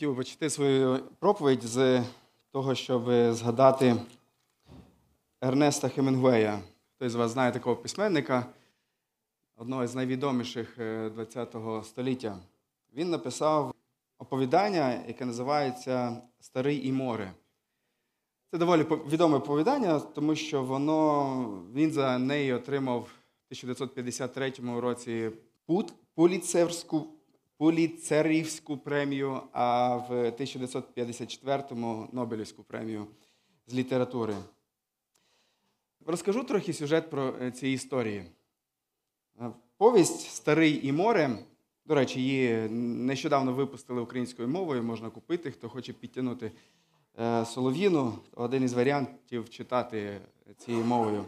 Хотів почати свою проповідь з того, щоб згадати Ернеста Хемінгуея. Хтось з вас знає такого письменника, одного з найвідоміших ХХ століття. Він написав оповідання, яке називається Старий і море. Це доволі відоме оповідання, тому що воно, він за неї отримав в 1953 році Пуліцерську Пуліцерівську премію, а в 1954-му Нобелівську премію з літератури. Розкажу трохи сюжет про ці історії. Повість Старий і море. До речі, її нещодавно випустили українською мовою, можна купити, хто хоче підтягнути Солов'їну, один із варіантів читати цією мовою.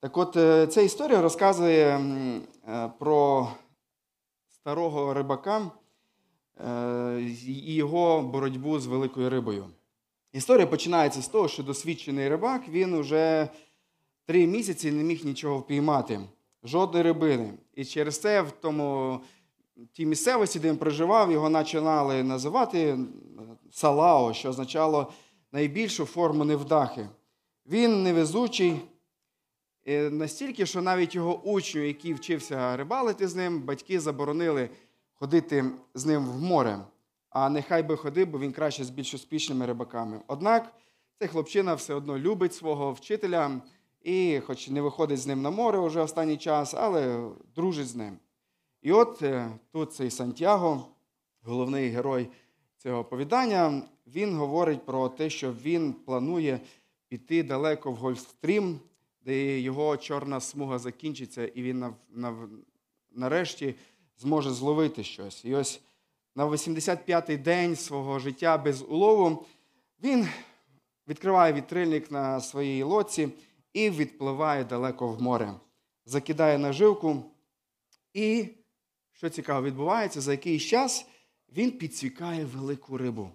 Так от, ця історія розказує про старого рибака і його боротьбу з великою рибою. Історія починається з того, що досвідчений рибак він вже три місяці не міг нічого впіймати, жодної рибини. І через це в тому тій місцевості, де він проживав, його починали називати салао, що означало найбільшу форму невдахи. Він невезучий. Настільки, що навіть його учню, який вчився рибалити з ним, батьки заборонили ходити з ним в море. А нехай би ходив, бо він краще з більш успішними рибаками. Однак цей хлопчина все одно любить свого вчителя і, хоч не виходить з ним на море вже останній час, але дружить з ним. І от тут цей Сантьяго, головний герой цього оповідання, він говорить про те, що він планує піти далеко в Гольфстрім, де його чорна смуга закінчиться, і він нарешті зможе зловити щось. І ось на 85-й день свого життя без улову він відкриває вітрильник на своїй лоці і відпливає далеко в море, закидає наживку. І, що цікаво, відбувається, за якийсь час він підсвікає велику рибу.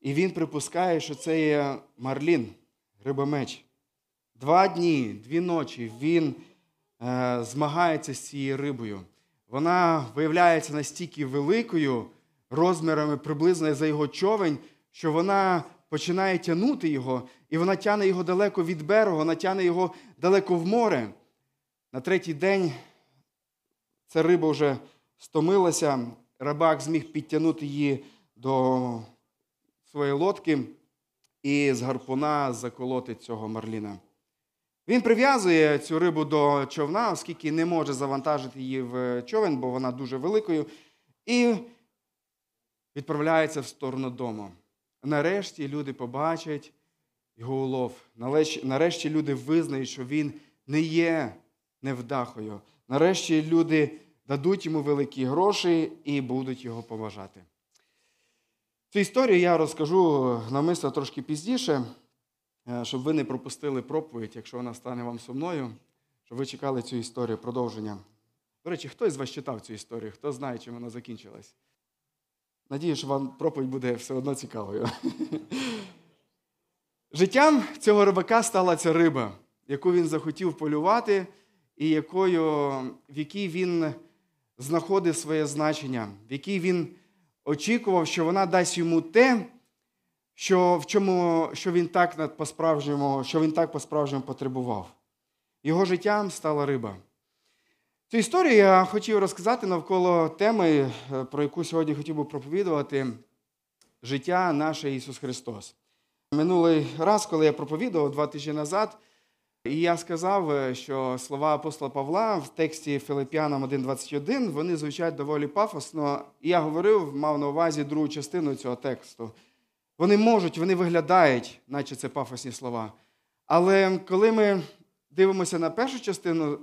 І він припускає, що це є марлін, рибомеч. Два дні, дві ночі він е, змагається з цією рибою. Вона виявляється настільки великою, розмірами приблизно за його човень, що вона починає тягнути його, і вона тягне його далеко від берегу, вона тягне його далеко в море. На третій день ця риба вже стомилася, рибак зміг підтягнути її до своєї лодки і з гарпуна заколоти цього марліна. Він прив'язує цю рибу до човна, оскільки не може завантажити її в човен, бо вона дуже великою, і відправляється в сторону дому. Нарешті люди побачать його улов. Нарешті люди визнають, що він не є невдахою. Нарешті люди дадуть йому великі гроші і будуть його поважати. Цю історію я розкажу намисно трошки пізніше, щоб ви не пропустили проповідь, якщо вона стане вам сумною, щоб ви чекали цю історію продовження. До речі, хто з вас читав цю історію? Хто знає, чим вона закінчилась? Надію, що вам проповідь буде все одно цікавою. Життям цього рибака стала ця риба, яку він захотів полювати, і якою, в якій він знаходив своє значення, в якій він очікував, що вона дасть йому те, що в чому, що він так по-справжньому, що він так по-справжньому потребував. Його життям стала риба. Цю історію я хотів розказати навколо теми, про яку сьогодні хотів би проповідувати життя наше Ісус Христос. Минулий раз, коли я проповідував два тижні назад, і я сказав, що слова апостола Павла в тексті Филип'янам 1.21 вони звучать доволі пафосно. І я говорив, мав на увазі другу частину цього тексту. Вони можуть, вони виглядають, наче це пафосні слова. Але коли ми дивимося на першу частину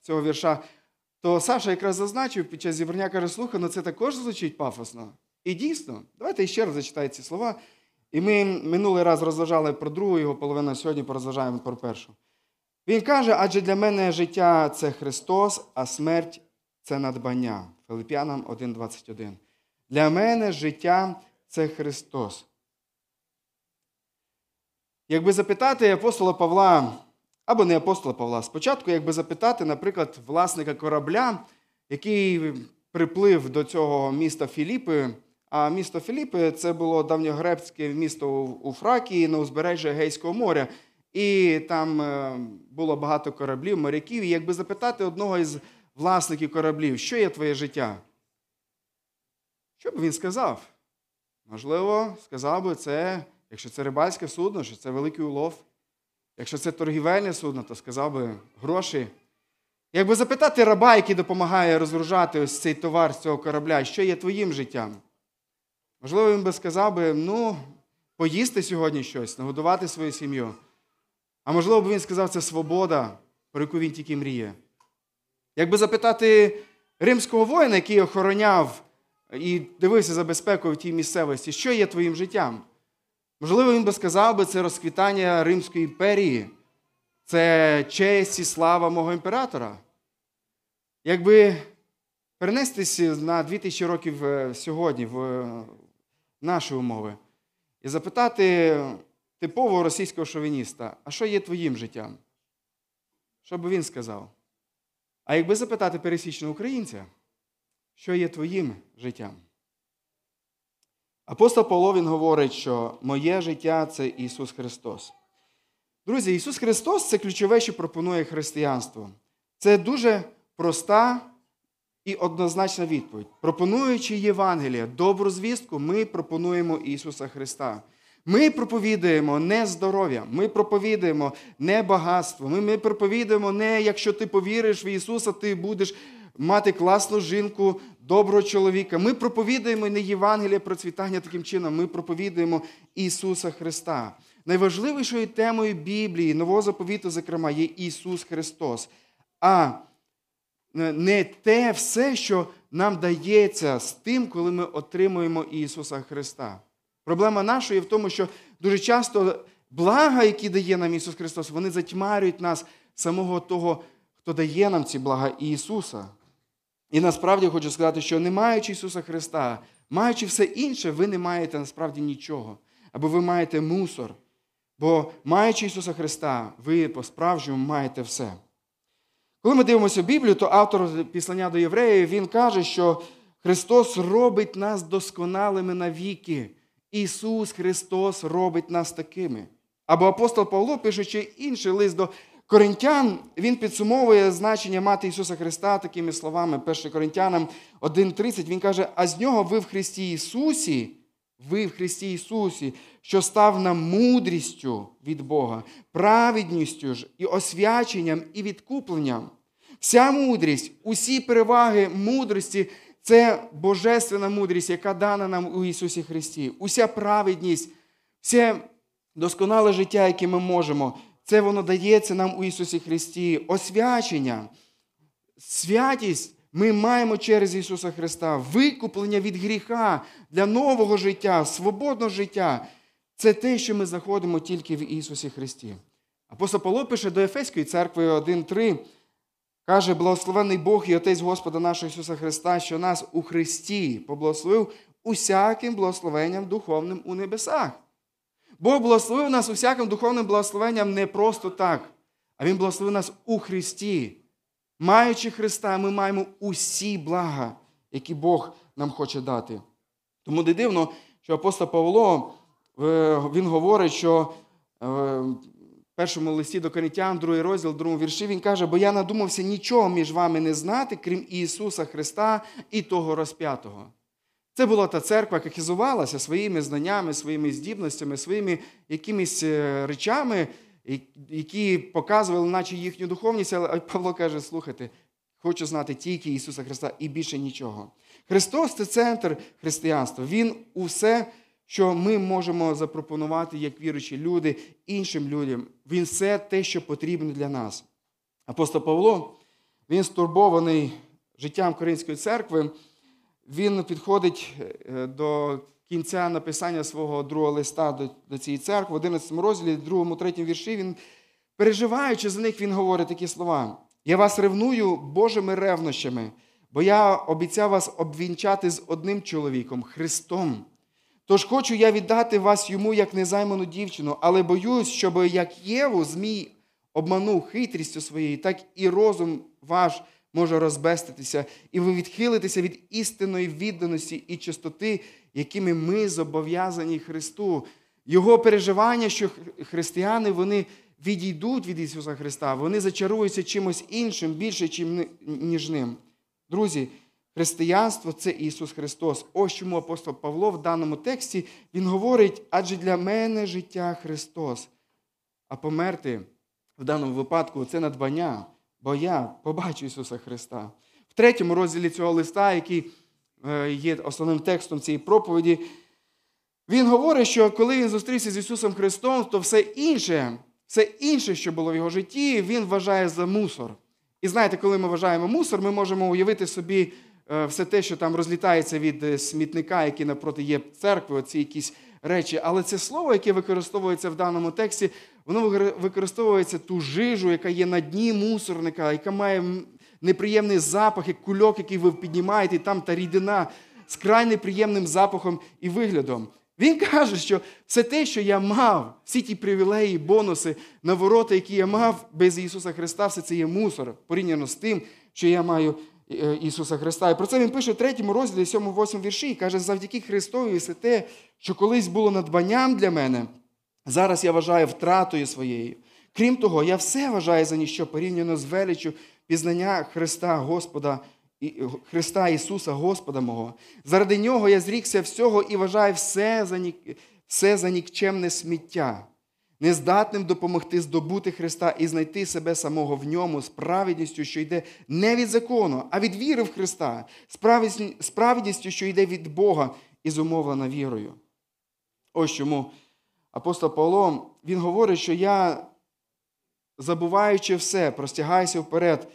цього вірша, то Саша якраз зазначив під час зібрання каже, слухай, ну це також звучить пафосно. І дійсно, давайте ще раз зачитаю ці слова. І ми минулий раз розважали про другу його половину, а сьогодні порозважаємо про першу. Він каже, адже для мене життя це Христос, а смерть це надбання. Филип'янам 1,21. Для мене життя це Христос. Якби запитати апостола Павла, або не апостола Павла, спочатку, якби запитати, наприклад, власника корабля, який приплив до цього міста Філіпи, А місто Філіпи це було давньогрецьке місто у Фракії на узбережжі Егейського моря. І там е, було багато кораблів, моряків. І якби запитати одного із власників кораблів, що є твоє життя? Що б він сказав? Можливо, сказав би це, якщо це рибальське судно, що це великий улов. Якщо це торгівельне судно, то сказав би гроші. Якби запитати раба, який допомагає розгружати ось цей товар з цього корабля, що є твоїм життям? Можливо, він би сказав би, ну, поїсти сьогодні щось, нагодувати свою сім'ю. А можливо, б він сказав, це свобода, про яку він тільки мріє. Якби запитати римського воїна, який охороняв і дивився за безпекою в тій місцевості, що є твоїм життям? Можливо, він би сказав би, це розквітання Римської імперії, це честь і слава мого імператора. Якби перенестися на 2000 років е, сьогодні в наші умови і запитати типового російського шовініста, а що є твоїм життям? Що би він сказав? А якби запитати пересічного українця, що є твоїм життям? Апостол Павло він говорить, що моє життя це Ісус Христос. Друзі, Ісус Христос це ключове, що пропонує християнство. Це дуже проста і однозначна відповідь. Пропонуючи Євангелія, добру звістку, ми пропонуємо Ісуса Христа. Ми проповідуємо не здоров'я, ми проповідуємо не багатство. Ми, ми проповідуємо не якщо ти повіриш в Ісуса, ти будеш мати класну жінку, доброго чоловіка. Ми проповідуємо не Євангеліє процвітання таким чином, ми проповідуємо Ісуса Христа. Найважливішою темою Біблії, Нового заповіту, зокрема, є Ісус Христос. А не те все, що нам дається з тим, коли ми отримуємо Ісуса Христа. Проблема нашої в тому, що дуже часто блага, які дає нам Ісус Христос, вони затьмарюють нас самого того, хто дає нам ці блага Ісуса. І насправді хочу сказати, що не маючи Ісуса Христа, маючи все інше, ви не маєте насправді нічого. Або ви маєте мусор. Бо маючи Ісуса Христа, ви по-справжньому маєте все. Коли ми дивимося Біблію, то автор післання до євреїв він каже, що Христос робить нас досконалими навіки. Ісус Христос робить нас такими. Або апостол Павло, пишучи інший лист до Коринтян, він підсумовує значення мати Ісуса Христа такими словами, 1 Коринтянам 1,30, він каже, а з нього ви в Христі Ісусі, ви в Христі Ісусі, що став нам мудрістю від Бога, праведністю ж і освяченням, і відкупленням. Вся мудрість, усі переваги мудрості це божественна мудрість, яка дана нам у Ісусі Христі. Уся праведність, все досконале життя, яке ми можемо, це воно дається нам у Ісусі Христі. Освячення, святість ми маємо через Ісуса Христа, викуплення від гріха для нового життя, свободного життя. Це те, що ми знаходимо тільки в Ісусі Христі. Апостол Павло пише до Ефеської церкви 1.3. Каже, благословений Бог і Отець Господа нашого Ісуса Христа, що нас у Христі поблагословив усяким благословенням духовним у небесах. Бог благословив нас усяким духовним благословенням не просто так, а Він благословив нас у Христі. Маючи Христа, ми маємо усі блага, які Бог нам хоче дати. Тому не дивно, що апостол Павло він говорить, що в першому листі до Коринтян, другий розділ, другому вірші, він каже, бо я надумався нічого між вами не знати, крім Ісуса Христа і того розп'ятого. Це була та церква, яка хизувалася своїми знаннями, своїми здібностями, своїми якимись речами, які показували, наче їхню духовність. Але Павло каже: слухайте, хочу знати тільки Ісуса Христа і більше нічого. Христос це центр християнства. Він усе, що ми можемо запропонувати як віруючі люди іншим людям. Він все те, що потрібно для нас. Апостол Павло, він стурбований життям Коринської церкви він підходить до кінця написання свого другого листа до, до цієї церкви, в 11 розділі, 2, 3 вірші, він, переживаючи за них, він говорить такі слова: Я вас ревную Божими ревнощами, бо я обіцяв вас обвінчати з одним чоловіком, Христом. Тож хочу я віддати вас йому як незайману дівчину, але боюсь, щоб як Єву Змій обманув хитрістю своєю, так і розум ваш може розбеститися, і ви відхилитеся від істинної відданості і чистоти, якими ми зобов'язані Христу. Його переживання, що християни вони відійдуть від Ісуса Христа, вони зачаруються чимось іншим, більше, ніж ним. Друзі, християнство це Ісус Христос. Ось чому апостол Павло в даному тексті Він говорить, адже для мене життя Христос. А померти в даному випадку це надбання, бо я побачу Ісуса Христа. В третьому розділі цього листа, який е, є основним текстом цієї проповіді, він говорить, що коли він зустрівся з Ісусом Христом, то все інше, все інше, що було в його житті, він вважає за мусор. І знаєте, коли ми вважаємо мусор, ми можемо уявити собі е, все те, що там розлітається від е, смітника, який напроти є церкви, оці якісь речі. Але це слово, яке використовується в даному тексті, воно використовується ту жижу, яка є на дні мусорника, яка має неприємний запах, як кульок, який ви піднімаєте, і там та рідина з край неприємним запахом і виглядом. Він каже, що все те, що я мав, всі ті привілеї, бонуси, навороти, які я мав без Ісуса Христа, все це є мусор порівняно з тим, що я маю Ісуса Христа. І про це він пише в третьому розділі, 7-8 вірші, і каже, завдяки Христові все те, що колись було надбанням для мене, зараз я вважаю втратою своєю. Крім того, я все вважаю за ніщо порівняно з величчю пізнання Христа Господа Христа Ісуса, Господа мого. Заради Нього я зрікся всього і вважаю все за, нік... все за нікчемне сміття, нездатним допомогти здобути Христа і знайти себе самого в ньому з що йде не від закону, а від віри в Христа, з що йде від Бога і зумовлена вірою. Ось чому апостол Павло, він говорить, що я, забуваючи все, простягаюся вперед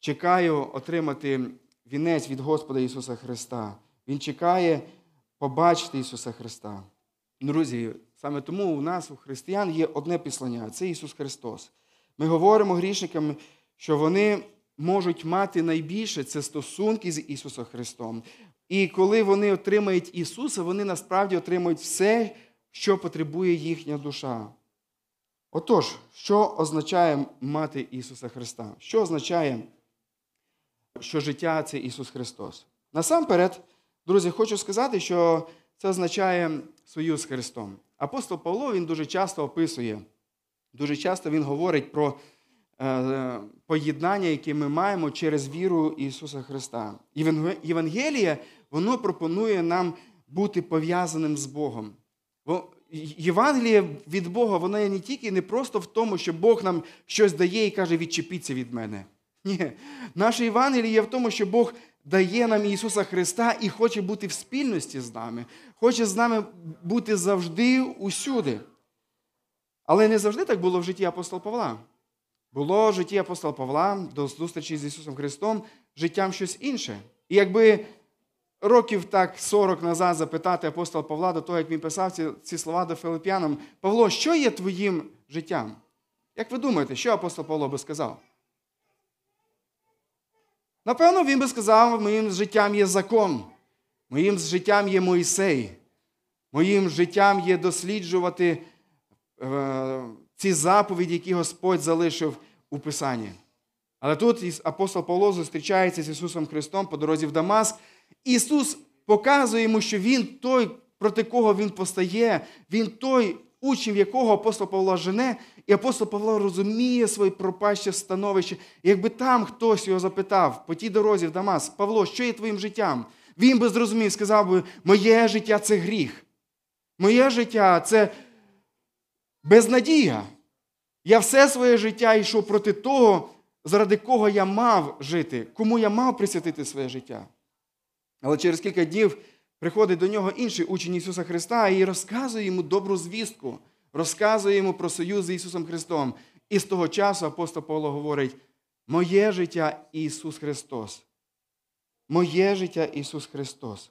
чекаю отримати вінець від Господа Ісуса Христа. Він чекає побачити Ісуса Христа. Друзі, саме тому у нас, у християн, є одне післання це Ісус Христос. Ми говоримо грішникам, що вони можуть мати найбільше це стосунки з Ісусом Христом. І коли вони отримають Ісуса, вони насправді отримують все, що потребує їхня душа. Отож, що означає мати Ісуса Христа? Що означає що життя це Ісус Христос. Насамперед, друзі, хочу сказати, що це означає союз з Христом. Апостол Павло він дуже часто описує, дуже часто він говорить про е, поєднання, яке ми маємо через віру Ісуса Христа. Євангеліє воно пропонує нам бути пов'язаним з Богом. Євангеліє від Бога, воно є не тільки не просто в тому, що Бог нам щось дає і каже, відчепіться від мене. Ні. Наше Євангеліє є в тому, що Бог дає нам Ісуса Христа і хоче бути в спільності з нами, хоче з нами бути завжди усюди. Але не завжди так було в житті апостола Павла. Було в житті апостола Павла до зустрічі з Ісусом Христом життям щось інше. І якби років так 40 назад запитати апостола Павла до того, як він писав ці, ці слова до Филип'янам, Павло, що є твоїм життям? Як ви думаєте, що апостол Павло би сказав? Напевно, він би сказав, моїм життям є закон, моїм життям є Моїсей, моїм життям є досліджувати е, ці заповіді, які Господь залишив у Писанні. Але тут апостол Павло зустрічається з Ісусом Христом по дорозі в Дамаск. Ісус показує йому, що Він той, проти кого Він постає, Він той учень, якого апостол Павло жене, і апостол Павло розуміє своє пропаще становище. І якби там хтось його запитав по тій дорозі в Дамас, Павло, що є твоїм життям? Він би зрозумів, сказав би, моє життя це гріх. Моє життя це безнадія. Я все своє життя йшов проти того, заради кого я мав жити, кому я мав присвятити своє життя. Але через кілька днів приходить до нього інший учень Ісуса Христа і розказує йому добру звістку розказує йому про союз з Ісусом Христом. І з того часу апостол Павло говорить: Моє життя Ісус Христос. Моє життя Ісус Христос.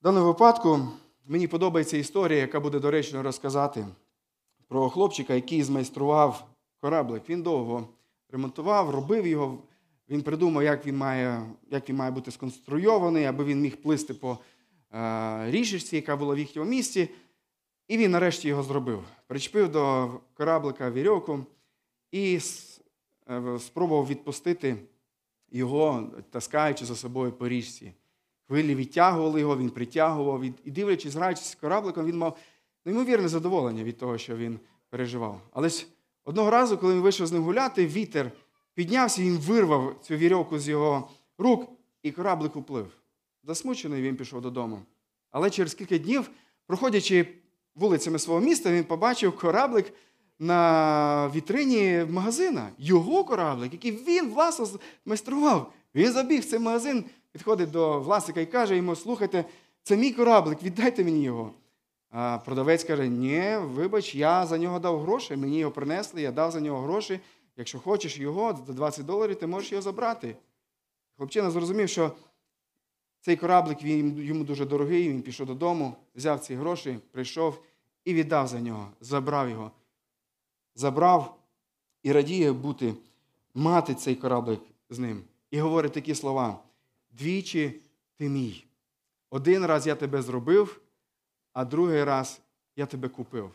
В даному випадку мені подобається історія, яка буде доречно розказати про хлопчика, який змайстрував кораблик. Він довго ремонтував, робив його. Він придумав, як він має як він має бути сконструйований, аби він міг плисти по річечці, яка була в їхньому місті, і він нарешті його зробив. Причепив до кораблика вірьовку і е, спробував відпустити його, таскаючи за собою по річці. Хвилі відтягували його, він притягував, і і дивлячись, граючись з корабликом, він мав неймовірне задоволення від того, що він переживав. Але одного разу, коли він вийшов з ним гуляти, вітер піднявся, він вирвав цю вірьовку з його рук, і кораблик уплив. Засмучений він пішов додому. Але через кілька днів, проходячи вулицями свого міста, він побачив кораблик на вітрині магазина. Його кораблик, який він власно майстрував. Він забіг в цей магазин, підходить до власника і каже йому: слухайте, це мій кораблик, віддайте мені його. А продавець каже: Ні, вибач, я за нього дав гроші, мені його принесли, я дав за нього гроші. Якщо хочеш його, за 20 доларів ти можеш його забрати. Хлопчина зрозумів, що цей кораблик він, йому дуже дорогий, він пішов додому, взяв ці гроші, прийшов і віддав за нього, забрав його. Забрав і радіє бути, мати цей кораблик з ним. І говорить такі слова: двічі ти мій. Один раз я тебе зробив, а другий раз я тебе купив.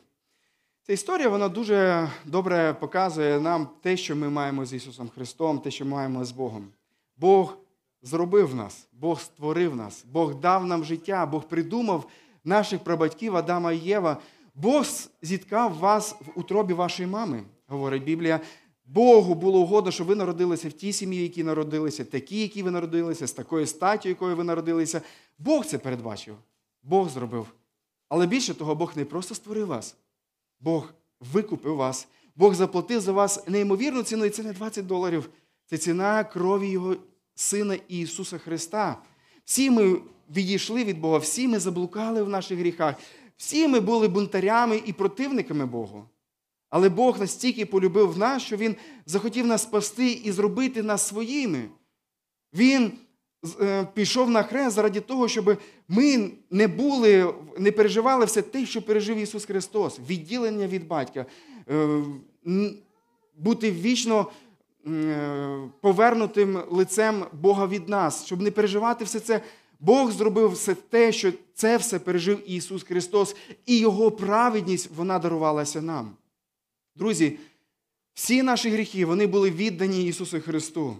Ця історія вона дуже добре показує нам те, що ми маємо з Ісусом Христом, те, що ми маємо з Богом. Бог зробив нас, Бог створив нас, Бог дав нам життя, Бог придумав наших прабатьків Адама і Єва. Бог зіткав вас в утробі вашої мами, говорить Біблія. Богу було угодно, щоб ви народилися в тій сім'ї, які народилися, такі, які ви народилися, з такою статтю, якою ви народилися. Бог це передбачив. Бог зробив. Але більше того, Бог не просто створив вас, Бог викупив вас, Бог заплатив за вас неймовірну ціну, і це не 20 доларів. Це ціна крові Його Сина Ісуса Христа. Всі ми відійшли від Бога, всі ми заблукали в наших гріхах, всі ми були бунтарями і противниками Богу. Але Бог настільки полюбив нас, що Він захотів нас спасти і зробити нас своїми. Він е, пішов на хрест заради того, щоб ми не були, не переживали все те, що пережив Ісус Христос, відділення від батька, е, бути вічно повернутим лицем Бога від нас, щоб не переживати все це. Бог зробив все те, що це все пережив Ісус Христос, і Його праведність вона дарувалася нам. Друзі, всі наші гріхи вони були віддані Ісусу Христу,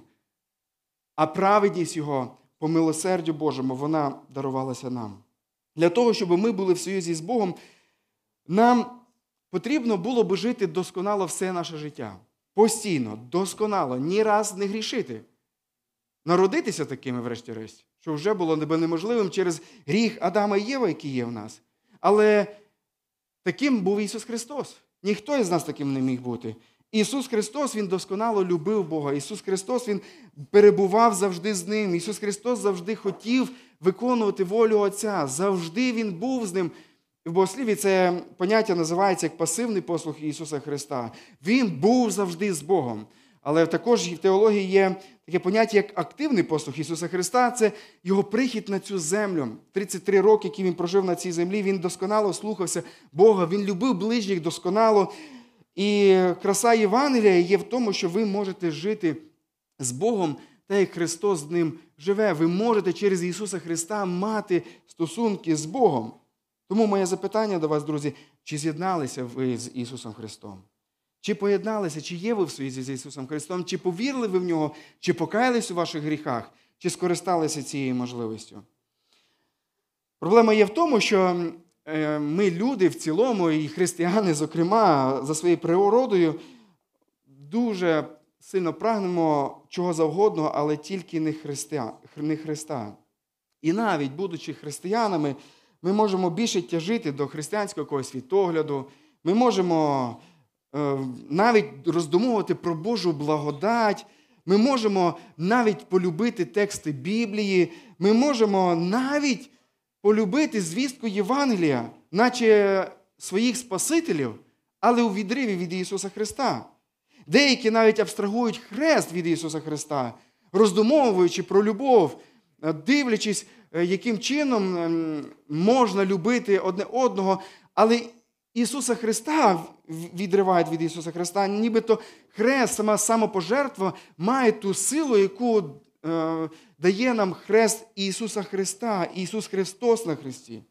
а праведність Його по милосердю Божому вона дарувалася нам. Для того, щоб ми були в союзі з Богом, нам потрібно було би жити досконало все наше життя. Постійно, досконало, ні раз не грішити. Народитися такими, врешті-решт, що вже було неможливим через гріх Адама і Єва, який є в нас. Але таким був Ісус Христос. Ніхто із нас таким не міг бути. Ісус Христос Він досконало любив Бога. Ісус Христос Він перебував завжди з Ним. Ісус Христос завжди хотів виконувати волю Отця. Завжди Він був з ним. В Богосліві це поняття називається як пасивний послуг Ісуса Христа. Він був завжди з Богом. Але також в теології є таке поняття, як активний послуг Ісуса Христа це Його прихід на цю землю. 33 роки, які Він прожив на цій землі, Він досконало слухався Бога, Він любив ближніх досконало. І краса Євангелія є в тому, що ви можете жити з Богом, так як Христос з Ним живе. Ви можете через Ісуса Христа мати стосунки з Богом. Тому моє запитання до вас, друзі, чи з'єдналися ви з Ісусом Христом? Чи поєдналися, чи є ви в союзі з Ісусом Христом, чи повірили ви в Нього, чи покаялись у ваших гріхах, чи скористалися цією можливістю? Проблема є в тому, що е, ми, люди в цілому, і християни, зокрема, за своєю природою, дуже сильно прагнемо чого завгодно, але тільки не Христа. І навіть, будучи християнами, ми можемо більше тяжити до християнського якогось світогляду, ми можемо. Е, навіть роздумувати про Божу благодать. Ми можемо навіть полюбити тексти Біблії, ми можемо навіть полюбити звістку Євангелія, наче своїх Спасителів, але у відриві від Ісуса Христа. Деякі навіть абстрагують хрест від Ісуса Христа, роздумовуючи про любов, е, дивлячись, яким чином ем, можна любити одне одного, але Ісуса Христа відривають від Ісуса Христа, нібито хрест, сама самопожертва має ту силу, яку е, дає нам хрест Ісуса Христа, Ісус Христос на Христі.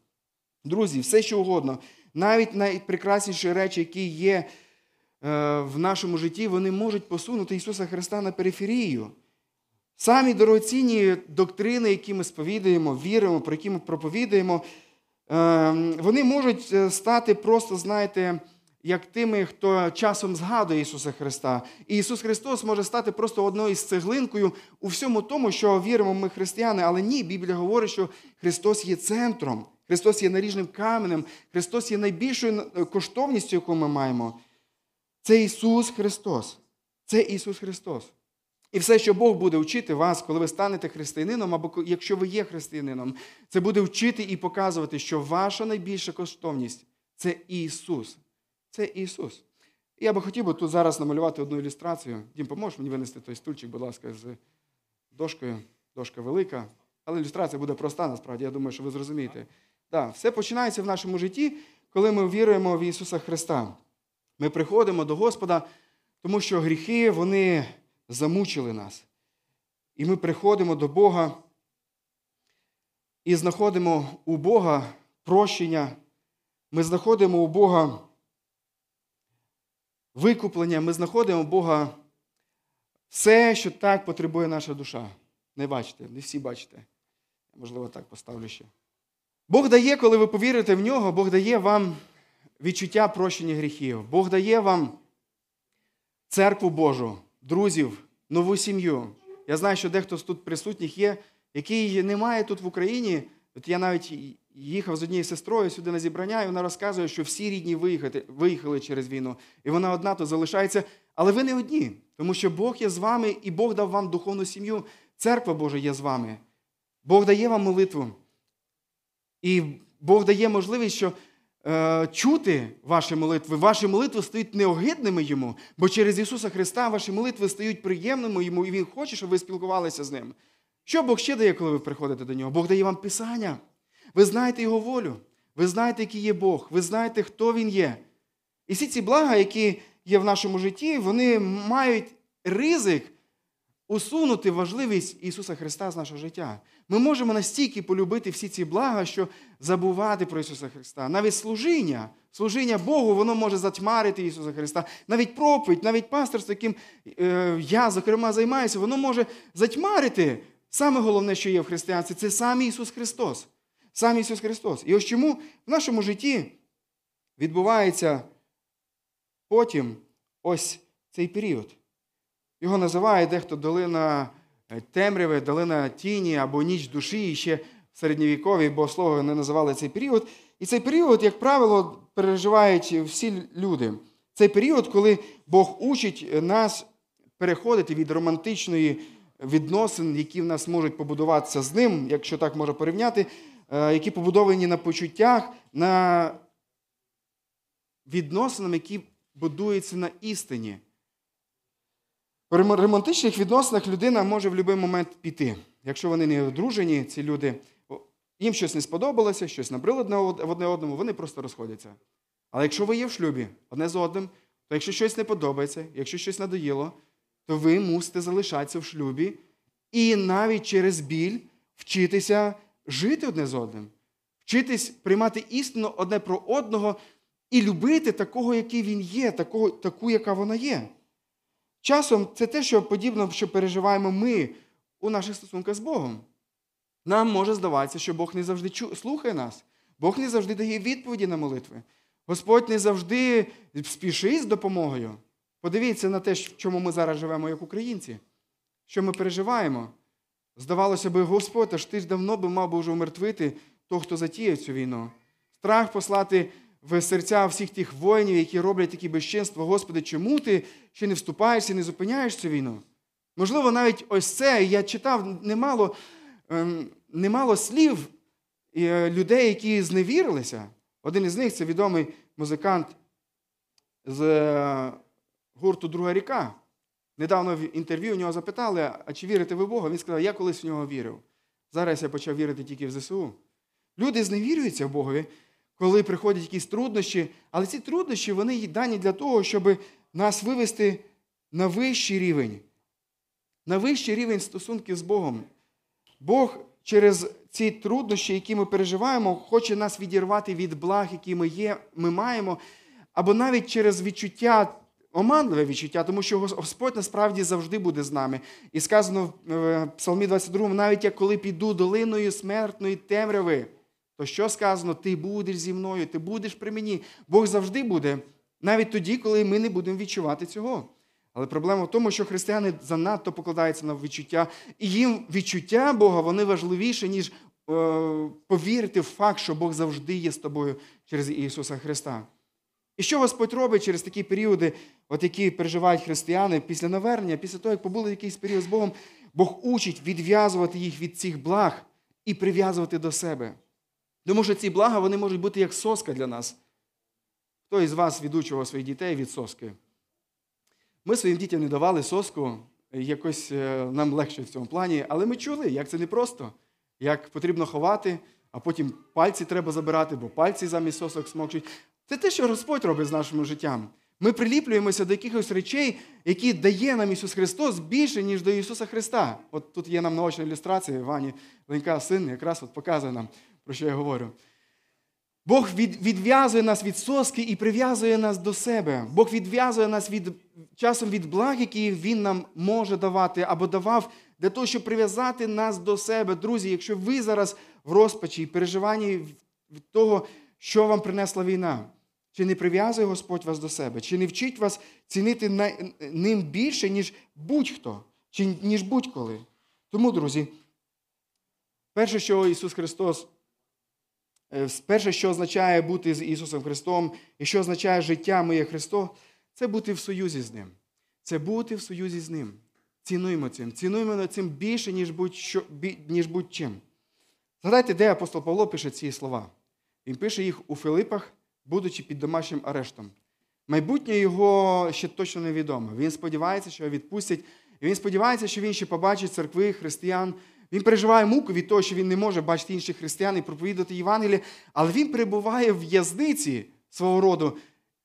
Друзі, все що угодно, навіть найпрекрасніші речі, які є в нашому житті, вони можуть посунути Ісуса Христа на периферію. Самі дорогоцінні доктрини, які ми сповідуємо, віримо, про які ми проповідуємо, е, вони можуть е, стати просто, знаєте, як тими, хто часом згадує Ісуса Христа. І Ісус Христос може стати просто одною з цеглинкою у всьому тому, що віримо ми християни. Але ні, Біблія говорить, що Христос є центром, Христос є наріжним каменем, Христос є найбільшою коштовністю, яку ми маємо. Це Ісус Христос. Це Ісус Христос. І все, що Бог буде вчити вас, коли ви станете християнином, або якщо ви є християнином, це буде вчити і показувати, що ваша найбільша коштовність це Ісус. Це Ісус. І я би хотів би тут зараз намалювати одну ілюстрацію. Дім, поможеш мені винести той стульчик, будь ласка, з дошкою. Дошка велика. Але ілюстрація буде проста, насправді, я думаю, що ви зрозумієте. Да, все починається в нашому житті, коли ми віруємо в Ісуса Христа. Ми приходимо до Господа, тому що гріхи, вони замучили нас. І ми приходимо до Бога і знаходимо у Бога прощення. Ми знаходимо у Бога викуплення, ми знаходимо у Бога все, що так потребує наша душа. Не бачите, не всі бачите. Можливо, так поставлю ще. Бог дає, коли ви повірите в нього, Бог дає вам відчуття прощення гріхів. Бог дає вам церкву Божу, друзів, нову сім'ю. Я знаю, що дехто з тут присутніх є, який немає тут в Україні. От я навіть їхав з однією сестрою сюди на зібрання, і вона розказує, що всі рідні виїхали, виїхали через війну, і вона одна тут залишається. Але ви не одні, тому що Бог є з вами, і Бог дав вам духовну сім'ю. Церква Божа є з вами. Бог дає вам молитву. І Бог дає можливість, що чути ваші молитви. Ваші молитви стають неогидними йому, бо через Ісуса Христа ваші молитви стають приємними йому, і Він хоче, щоб ви спілкувалися з ним. Що Бог ще дає, коли ви приходите до нього? Бог дає вам Писання. Ви знаєте Його волю, ви знаєте, який є Бог, ви знаєте, хто Він є. І всі ці блага, які є в нашому житті, вони мають ризик усунути важливість Ісуса Христа з нашого життя. Ми можемо настільки полюбити всі ці блага, що забувати про Ісуса Христа. Навіть служіння, служіння Богу, воно може затьмарити Ісуса Христа. Навіть проповідь, навіть пасторство, яким е, я, зокрема, займаюся, воно може затьмарити. Саме головне, що є в християнстві, це сам Ісус Христос. Сам Ісус Христос. І ось чому в нашому житті відбувається потім ось цей період. Його називає дехто долина темряви, долина тіні або ніч душі, і ще середньовікові богослови не називали цей період. І цей період, як правило, переживають всі люди. Цей період, коли Бог учить нас переходити від романтичної відносин, які в нас можуть побудуватися з ним, якщо так можна порівняти, які побудовані на почуттях, на відносинам, які будуються на істині. В романтичних відносинах людина може в будь-який момент піти. Якщо вони не одружені, ці люди, їм щось не сподобалося, щось набрили одне одному, вони просто розходяться. Але якщо ви є в шлюбі одне з одним, то якщо щось не подобається, якщо щось надоїло, то ви мусите залишатися в шлюбі і навіть через біль вчитися жити одне з одним, вчитись приймати істину одне про одного і любити такого, який він є, такого, таку, яка вона є. Часом це те, що подібно, що переживаємо ми у наших стосунках з Богом. Нам може здаватися, що Бог не завжди слухає нас, Бог не завжди дає відповіді на молитви. Господь не завжди спішить з допомогою. Подивіться на те, в чому ми зараз живемо, як українці, що ми переживаємо. Здавалося б, Господь, аж ти ж давно би мав би вже умертвити того, хто затіяв цю війну. Страх послати в серця всіх тих воїнів, які роблять такі безчинства. Господи, чому ти ще не вступаєшся, не зупиняєш цю війну? Можливо, навіть ось це, я читав немало ем, немало слів е, людей, які зневірилися. Один із них це відомий музикант з е, гурту Друга ріка. Недавно в інтерв'ю у нього запитали, а чи вірите ви в Бога? Він сказав, я колись в нього вірив. Зараз я почав вірити тільки в ЗСУ. Люди зневірюються в Богові, коли приходять якісь труднощі, але ці труднощі вони дані для того, щоб нас вивести на вищий рівень, на вищий рівень стосунків з Богом. Бог через ці труднощі, які ми переживаємо, хоче нас відірвати від благ, які ми є, ми маємо, або навіть через відчуття оманливе відчуття, тому що Господь насправді завжди буде з нами. І сказано в е, Псалмі 22, навіть як коли піду долиною смертної темряви, то що сказано? Ти будеш зі мною, ти будеш при мені. Бог завжди буде, навіть тоді, коли ми не будемо відчувати цього. Але проблема в тому, що християни занадто покладаються на відчуття, і їм відчуття Бога вони важливіше, ніж е, повірити в факт, що Бог завжди є з тобою через Ісуса Христа. І що Господь робить через такі періоди, от які переживають християни після навернення, після того, як побули якийсь період з Богом, Бог учить відв'язувати їх від цих благ і прив'язувати до себе. Тому що ці блага вони можуть бути як соска для нас. Хто із вас відучував своїх дітей від соски? Ми своїм дітям не давали соску, якось е, нам легше в цьому плані, але ми чули, як це непросто, як потрібно ховати, а потім пальці треба забирати, бо пальці замість сосок смокчуть. Це те, що Господь робить з нашим життям. Ми приліплюємося до якихось речей, які дає нам Ісус Христос більше, ніж до Ісуса Христа. От тут є нам наочна ілюстрація, Вані Ленька, син, якраз от показує нам, про що я говорю. Бог відв'язує нас від соски і прив'язує нас до себе. Бог відв'язує нас від часом від благ, які Він нам може давати або давав для того, щоб прив'язати нас до себе. Друзі, якщо ви зараз в розпачі і переживанні від того, що вам принесла війна, чи не прив'язує Господь вас до себе, чи не вчить вас цінити ним більше, ніж будь-хто, чи ніж будь-коли. Тому, друзі, перше, що Ісус Христос. Е, перше, що означає бути з Ісусом Христом, і що означає життя моє Христо, це бути в союзі з Ним. Це бути в союзі з Ним. Цінуємо цим. Цінуємо цим більше, ніж будь-що, ніж будь-чим. Згадайте, де апостол Павло пише ці слова. Він пише їх у Филипах, будучи під домашнім арештом. Майбутнє його ще точно невідоме. Він сподівається, що його відпустять. І він сподівається, що він ще побачить церкви, християн, він переживає муку від того, що він не може бачити інших християн і проповідати Євангеліє, але він перебуває в в'язниці свого роду.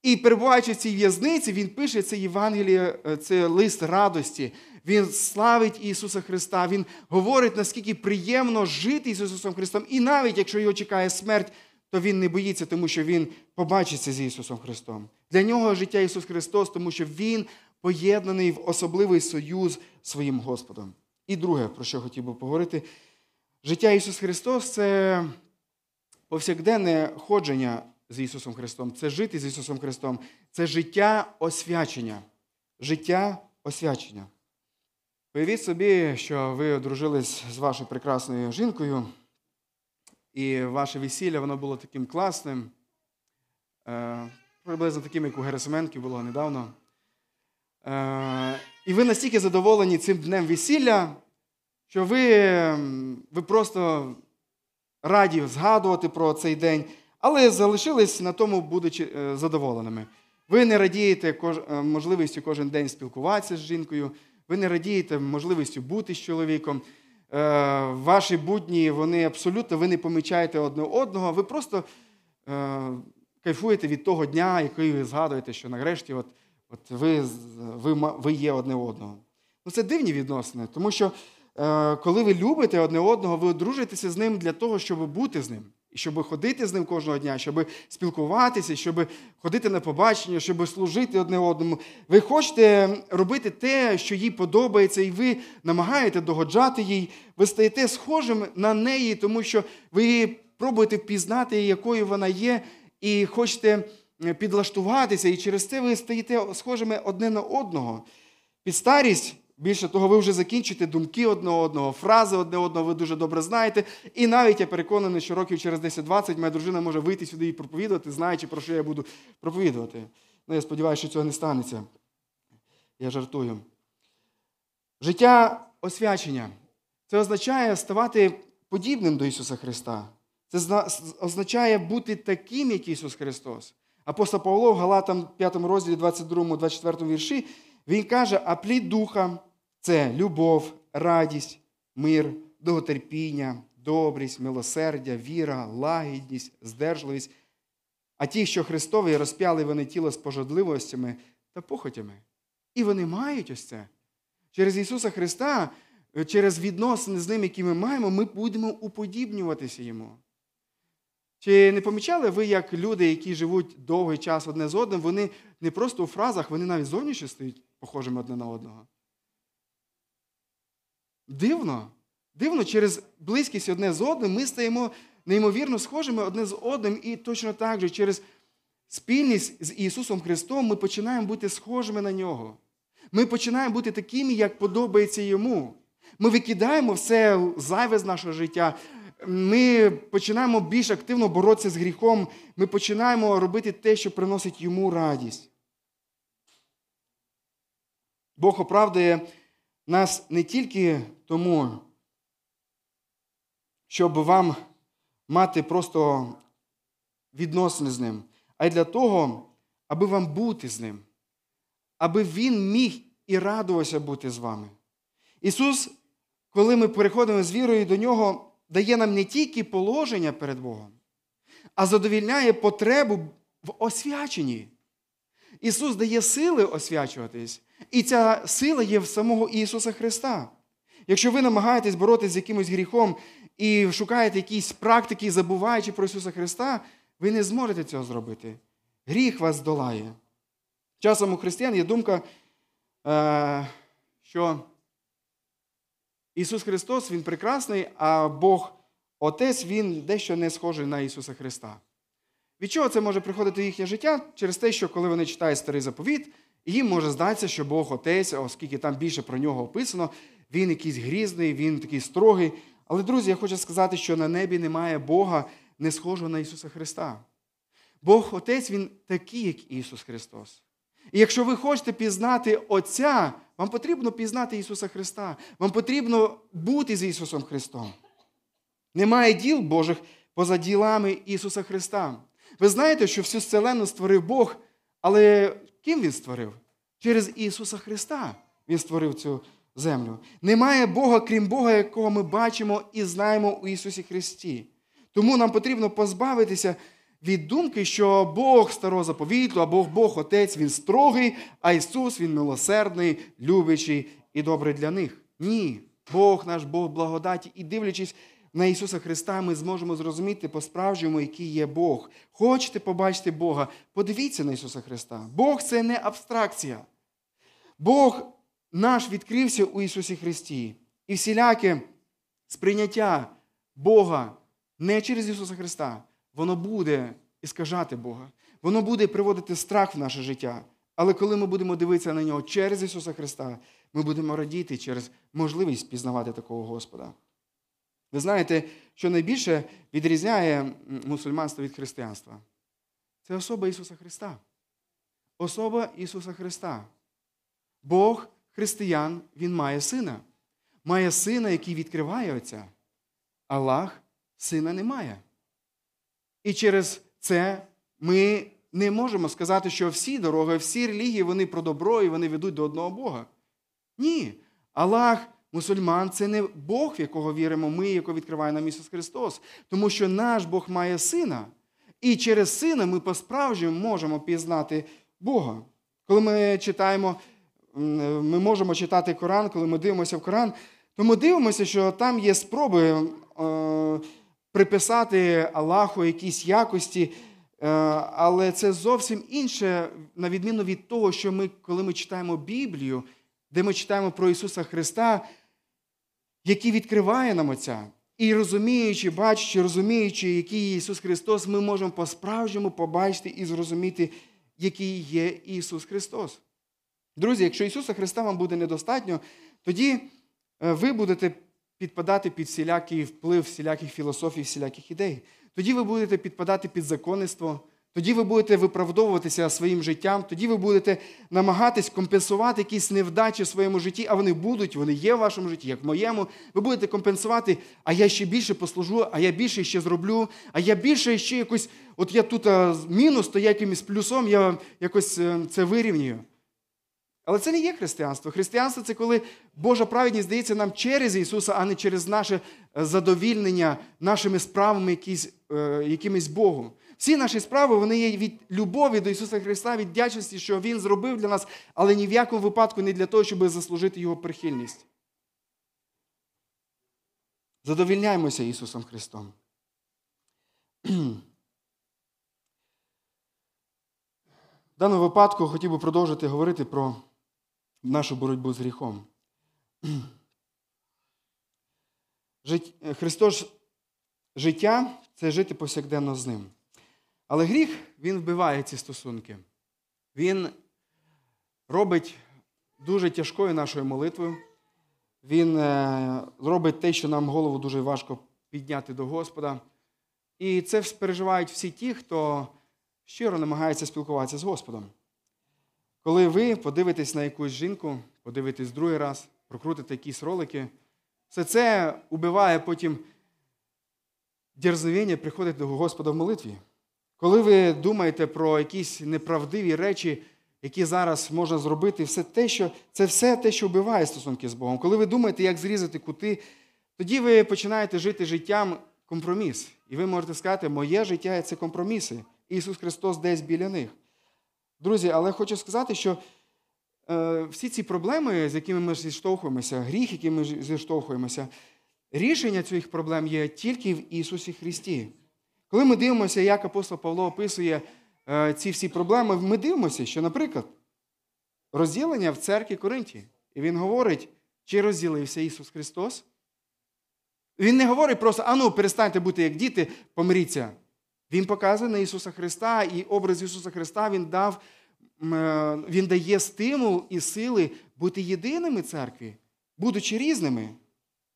І перебуваючи в цій в'язниці, він пише це Євангеліє, е, це лист радості. Він славить Ісуса Христа. Він говорить, наскільки приємно жити з Ісусом Христом. І навіть якщо його чекає смерть, то він не боїться, тому що він побачиться з Ісусом Христом. Для нього життя Ісус Христос, тому що Він поєднаний в особливий союз своїм Господом. І друге, про що хотів би поговорити, життя Ісус Христос це повсякденне ходження з Ісусом Христом, це жити з Ісусом Христом, це життя освячення. Життя освячення. Уявіть собі, що ви одружились з вашою прекрасною жінкою, і ваше весілля воно було таким класним, е, приблизно таким, як у Герасименків було недавно. Е, і ви настільки задоволені цим днем весілля, що ви ви просто раді згадувати про цей день, але залишились на тому, будучи е, задоволеними. Ви не радієте е, можливістю кожен день спілкуватися з жінкою, ви не радієте можливістю бути з чоловіком. Ваші будні, вони абсолютно ви не помічаєте одне одного, ви просто кайфуєте від того дня, який ви згадуєте, що нарешті от От ви ви, ви є одне одного. Ну Це дивні відносини, тому що е, коли ви любите одне одного, ви одружуєтеся з ним для того, щоб бути з ним. І щоб ходити з ним кожного дня, щоб спілкуватися, щоб ходити на побачення, щоб служити одне одному. Ви хочете робити те, що їй подобається, і ви намагаєте догоджати їй. Ви стаєте схожим на неї, тому що ви пробуєте впізнати, якою вона є, і хочете підлаштуватися, і через це ви стаєте схожими одне на одного. Під старість, більше того, ви вже закінчите думки одне одного, фрази одне одного, ви дуже добре знаєте. І навіть я переконаний, що років через 10-20 моя дружина може вийти сюди і проповідувати, знаючи, про що я буду проповідувати. Ну, я сподіваюся, що цього не станеться. Я жартую. Життя освячення. Це означає ставати подібним до Ісуса Христа. Це означає бути таким, як Ісус Христос. Апостол Павло в Галатам 5 розділі 22, 24 вірші, він каже, а плід духа це любов, радість, мир, довготерпіння, добрість, милосердя, віра, лагідність, здержливість. А ті, що Христові розп'яли вони тіло з пожадливостями та похотями. І вони мають ось це. Через Ісуса Христа, через відносини з Ним, які ми маємо, ми будемо уподібнюватися Йому. Чи не помічали ви, як люди, які живуть довгий час одне з одним, вони не просто у фразах, вони навіть зовнішньо стають похожими одне на одного? Дивно. Дивно, через близькість одне з одним ми стаємо неймовірно схожими одне з одним, і точно так же через спільність з Ісусом Христом ми починаємо бути схожими на Нього. Ми починаємо бути такими, як подобається Йому. Ми викидаємо все зайве з нашого життя. Ми починаємо більш активно боротися з гріхом. Ми починаємо робити те, що приносить йому радість. Бог оправдує нас не тільки тому, щоб вам мати просто відносини з ним, а й для того, аби вам бути з ним, аби Він міг і радувався бути з вами. Ісус, коли ми переходимо з вірою до Нього, дає нам не тільки положення перед Богом, а задовільняє потребу в освяченні. Ісус дає сили освячуватись, і ця сила є в самого Ісуса Христа. Якщо ви намагаєтесь боротися з якимось гріхом і шукаєте якісь практики, забуваючи про Ісуса Христа, ви не зможете цього зробити. Гріх вас долає. Часом у християн є думка, е, що Ісус Христос Він прекрасний, а Бог Отець Він дещо не схожий на Ісуса Христа. Від чого це може приходити їхнє життя? Через те, що коли вони читають старий заповіт, їм може здатися, що Бог Отець, оскільки там більше про нього описано, він якийсь грізний, він такий строгий. Але, друзі, я хочу сказати, що на небі немає Бога, не схожого на Ісуса Христа. Бог Отець, Він такий, як Ісус Христос. І якщо ви хочете пізнати Отця, вам потрібно пізнати Ісуса Христа. Вам потрібно бути з Ісусом Христом. Немає діл Божих поза ділами Ісуса Христа. Ви знаєте, що всю вселену створив Бог, але ким Він створив? Через Ісуса Христа Він створив цю землю. Немає Бога, крім Бога, якого ми бачимо і знаємо у Ісусі Христі. Тому нам потрібно позбавитися від думки, що Бог старого заповіту, або Бог Отець, Він строгий, а Ісус Він милосердний, любячий і добрий для них. Ні. Бог наш Бог благодаті, і дивлячись на Ісуса Христа, ми зможемо зрозуміти по-справжньому, який є Бог. Хочете побачити Бога? Подивіться на Ісуса Христа. Бог це не абстракція. Бог наш відкрився у Ісусі Христі. І всіляке сприйняття Бога не через Ісуса Христа, воно буде іскажати Бога. Воно буде приводити страх в наше життя. Але коли ми будемо дивитися на нього через Ісуса Христа, ми будемо радіти через можливість пізнавати такого Господа. Ви знаєте, що найбільше відрізняє мусульманство від християнства? Це особа Ісуса Христа. Особа Ісуса Христа. Бог християн, Він має сина. Має сина, який відкриває Отця. Аллах сина не має. І через це ми не можемо сказати, що всі дороги, всі релігії, вони про добро і вони ведуть до одного Бога. Ні. Аллах, мусульман це не Бог, в якого віримо ми, якого відкриває нам Ісус Христос. Тому що наш Бог має сина. І через сина ми по-справжньому можемо пізнати Бога. Коли ми читаємо, ми можемо читати Коран, коли ми дивимося в Коран, то ми дивимося, що там є спроби приписати Аллаху якісь якості, е, але це зовсім інше, на відміну від того, що ми, коли ми читаємо Біблію, де ми читаємо про Ісуса Христа, який відкриває нам Отця. І розуміючи, бачачи, розуміючи, який Ісус Христос, ми можемо по-справжньому побачити і зрозуміти, який є Ісус Христос. Друзі, якщо Ісуса Христа вам буде недостатньо, тоді е, ви будете підпадати під всілякий вплив всіляких філософій, всіляких ідей. Тоді ви будете підпадати під законництво, тоді ви будете виправдовуватися своїм життям, тоді ви будете намагатись компенсувати якісь невдачі в своєму житті, а вони будуть, вони є в вашому житті, як в моєму. Ви будете компенсувати, а я ще більше послужу, а я більше ще зроблю, а я більше ще якось, от я тут мінус, то я якимось плюсом, я якось е, це вирівнюю. Але це не є християнство. Християнство це коли Божа праведність здається нам через Ісуса, а не через наше е, задовільнення нашими справами якісь, е, якимись Богу. Всі наші справи вони є від любові до Ісуса Христа, від вдячності, що Він зробив для нас, але ні в якому випадку не для того, щоб заслужити Його прихильність. Задовільняємося Ісусом Христом. В даному випадку хотів би продовжити говорити про нашу боротьбу з гріхом. Христос життя це жити повсякденно з ним. Але гріх він вбиває ці стосунки. Він робить дуже тяжкою нашою молитвою. Він е, робить те, що нам голову дуже важко підняти до Господа. І це переживають всі ті, хто щиро намагається спілкуватися з Господом. Коли ви подивитесь на якусь жінку, подивитесь другий раз, прокрутите якісь ролики, все це убиває потім дерзновіння приходить до Господа в молитві. Коли ви думаєте про якісь неправдиві речі, які зараз можна зробити, все те, що, це все те, що вбиває стосунки з Богом. Коли ви думаєте, як зрізати кути, тоді ви починаєте жити життям компроміс. І ви можете сказати, моє життя це компроміси. Ісус Христос десь біля них. Друзі, але хочу сказати, що е, всі ці проблеми, з якими ми зіштовхуємося, гріх, яким ми зіштовхуємося, рішення цих проблем є тільки в Ісусі Христі. Коли ми дивимося, як апостол Павло описує е, ці всі проблеми, ми дивимося, що, наприклад, розділення в церкві Коринті. І він говорить, чи розділився Ісус Христос? Він не говорить просто, ану, перестаньте бути як діти, помиріться. Він показує на Ісуса Христа, і образ Ісуса Христа Він дав, е, Він дає стимул і сили бути єдиними церкві, будучи різними.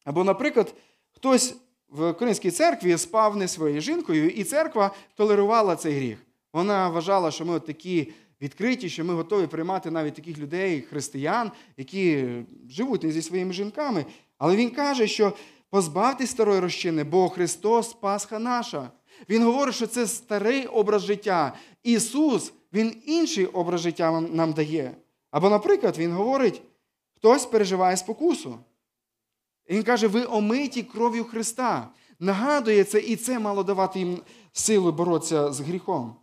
Або, наприклад, хтось в Коринській церкві спав не своєю жінкою, і церква толерувала цей гріх. Вона вважала, що ми от такі відкриті, що ми готові приймати навіть таких людей, християн, які живуть не зі своїми жінками. Але він каже, що позбавтесь старої розчини, бо Христос Пасха наша. Він говорить, що це старий образ життя. Ісус, Він інший образ життя нам дає. Або, наприклад, Він говорить, хтось переживає спокусу. Він каже, ви омиті кров'ю Христа. Нагадує це, і це мало давати їм силу боротися з гріхом.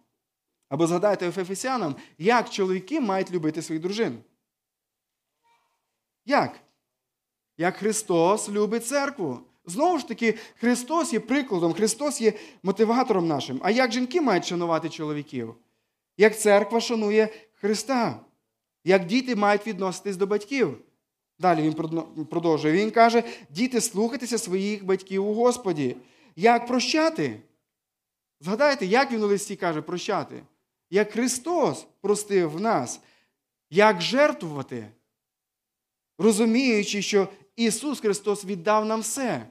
Або згадайте Ефесянам, як чоловіки мають любити своїх дружин. Як? Як Христос любить церкву. Знову ж таки, Христос є прикладом, Христос є мотиватором нашим. А як жінки мають шанувати чоловіків? Як церква шанує Христа? Як діти мають відноситись до батьків? Далі він продовжує. Він каже: діти, слухайтеся своїх батьків у Господі. Як прощати? Згадайте, як він у листі каже прощати? Як Христос простив нас, як жертвувати, розуміючи, що Ісус Христос віддав нам все.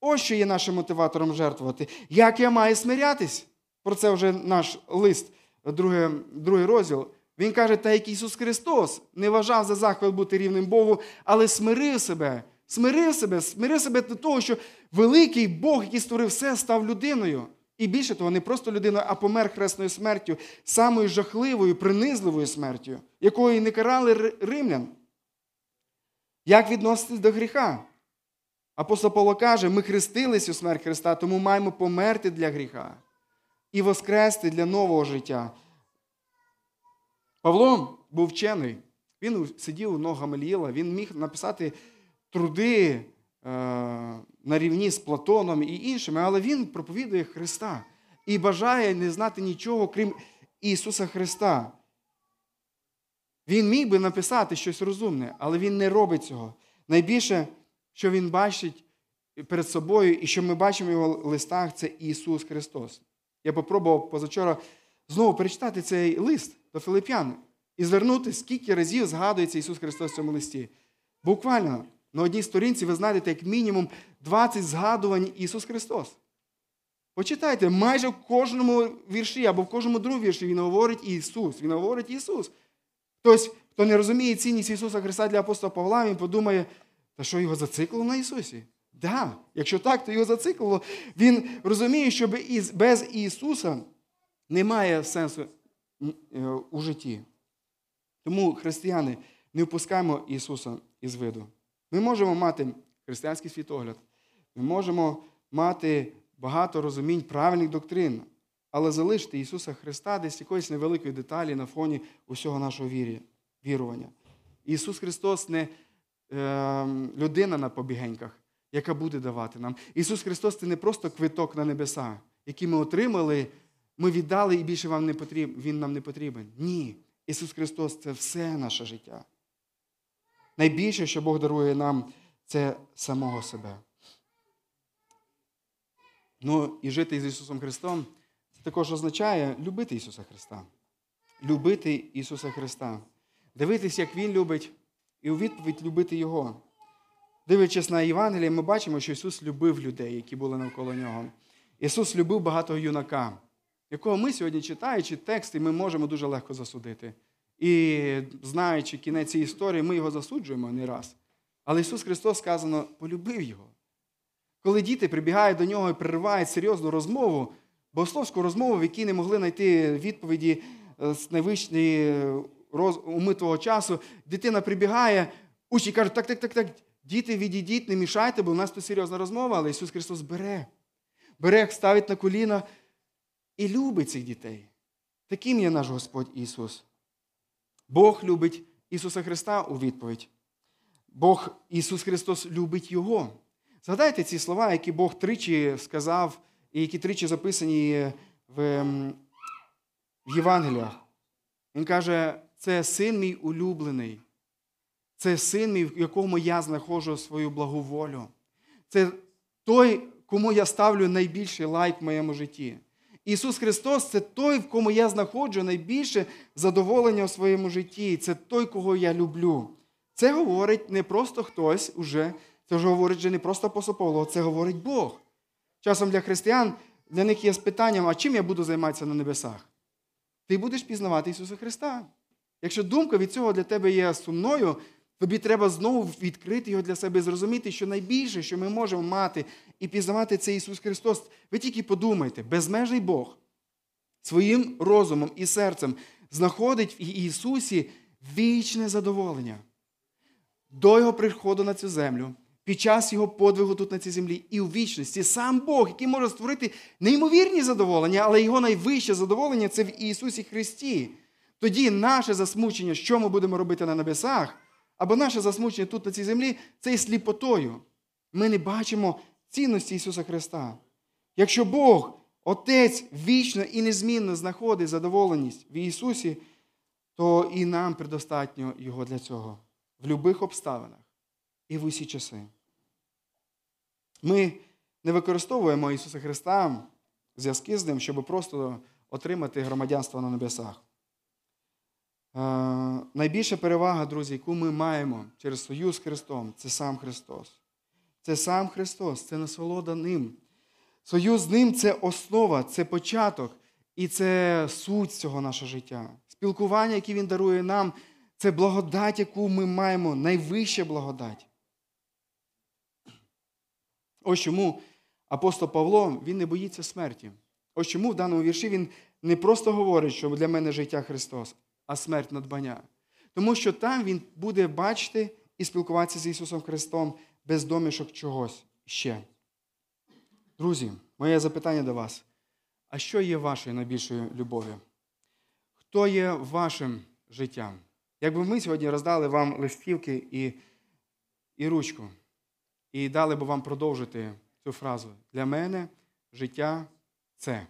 Ось що є нашим мотиватором жертвувати. Як я маю смирятись? Про це вже наш лист, другий, другий розділ. Він каже, та як Ісус Христос не вважав за захват бути рівним Богу, але смирив себе, смирив себе, смирив себе до того, що великий Бог, який створив все, став людиною. І більше того, не просто людиною, а помер хресною смертю, самою жахливою, принизливою смертю, якою не карали римлян. Як відноситись до гріха? Апостол Павло каже, ми хрестились у смерть Христа, тому маємо померти для гріха і воскрести для нового життя. Павло був вчений. Він сидів у ног Гамаліїла, він міг написати труди е, на рівні з Платоном і іншими, але він проповідує Христа і бажає не знати нічого, крім Ісуса Христа. Він міг би написати щось розумне, але він не робить цього. Найбільше, що він бачить перед собою, і що ми бачимо в його листах, це Ісус Христос. Я попробував позавчора знову перечитати цей лист до Филип'ян і звернути, скільки разів згадується Ісус Христос в цьому листі. Буквально на одній сторінці ви знайдете як мінімум 20 згадувань Ісус Христос. Почитайте, майже в кожному вірші або в кожному другому вірші Він говорить Ісус. Він говорить Ісус. Хтось, хто не розуміє цінність Ісуса Христа для апостола Павла, він подумає, та що його зациклило на Ісусі? Да, якщо так, то його зациклило. Він розуміє, що без Ісуса немає сенсу е, у житті. Тому, християни, не впускаємо Ісуса із виду. Ми можемо мати християнський світогляд, ми можемо мати багато розумінь правильних доктрин, але залишити Ісуса Христа десь якоїсь невеликої деталі на фоні усього нашого вірування. Ісус Христос не людина на побігеньках, яка буде давати нам. Ісус Христос це не просто квиток на небеса, який ми отримали, ми віддали і більше вам не потрібен, він нам не потрібен. Ні. Ісус Христос це все наше життя. Найбільше, що Бог дарує нам, це самого себе. Ну і жити з Ісусом Христом це також означає любити Ісуса Христа. Любити Ісуса Христа. Дивитись, як Він любить, і у відповідь любити Його. Дивлячись на Євангеліє, ми бачимо, що Ісус любив людей, які були навколо нього. Ісус любив багатого юнака, якого ми сьогодні, читаючи тексти, ми можемо дуже легко засудити. І знаючи кінець цієї історії, ми його засуджуємо не раз. Але Ісус Христос сказано, полюбив його. Коли діти прибігають до нього і переривають серйозну розмову, богословську розмову, в якій не могли знайти відповіді е, з найвищої роз... уми того часу, дитина прибігає, учні кажуть, так, так, так, так, діти, відійдіть, не мішайте, бо в нас тут серйозна розмова, але Ісус Христос бере. Бере, ставить на коліна і любить цих дітей. Таким є наш Господь Ісус. Бог любить Ісуса Христа у відповідь. Бог Ісус Христос любить Його. Згадайте ці слова, які Бог тричі сказав, і які тричі записані в, в Євангеліях. Він каже, це син мій улюблений, це син мій, в якому я знаходжу свою благу волю. Це той, кому я ставлю найбільший лайк в моєму житті. Ісус Христос це той, в кому я знаходжу найбільше задоволення у своєму житті. Це той, кого я люблю. Це говорить не просто хтось уже, це вже говорить вже не просто апостол Павло, це говорить Бог. Часом для християн для них є з питанням, а чим я буду займатися на небесах? Ти будеш пізнавати Ісуса Христа. Якщо думка від цього для тебе є сумною, тобі треба знову відкрити його для себе і зрозуміти, що найбільше, що ми можемо мати і пізнавати, це Ісус Христос. Ви тільки подумайте, безмежний Бог своїм розумом і серцем знаходить в Ісусі вічне задоволення до Його приходу на цю землю, під час Його подвигу тут на цій землі і у вічності. Сам Бог, який може створити неймовірні задоволення, але його найвище задоволення це в Ісусі Христі. Тоді наше засмучення, що ми будемо робити на небесах, або наше засмучення тут на цій землі, це і сліпотою. Ми не бачимо цінності Ісуса Христа. Якщо Бог, Отець вічно і незмінно знаходить задоволеність в Ісусі, то і нам предостатньо Його для цього в будь-яких обставинах і в усі часи. Ми не використовуємо Ісуса Христа зв'язки з Ним, щоб просто отримати громадянство на небесах. Найбільша перевага, друзі, яку ми маємо через союз з Христом, це сам Христос. Це сам Христос, це насолода Ним. Союз з Ним це основа, це початок і це суть цього нашого життя. Спілкування, яке Він дарує нам, це благодать, яку ми маємо, найвища благодать. Ось чому апостол Павло він не боїться смерті. Ось чому в даному вірші він не просто говорить, що для мене життя Христос, а смерть надбання. Тому що там він буде бачити і спілкуватися з Ісусом Христом без домішок чогось ще. Друзі, моє запитання до вас. А що є вашою найбільшою любов'ю? Хто є вашим життям? Якби ми сьогодні роздали вам листівки і, і ручку, і дали б вам продовжити цю фразу. Для мене життя це.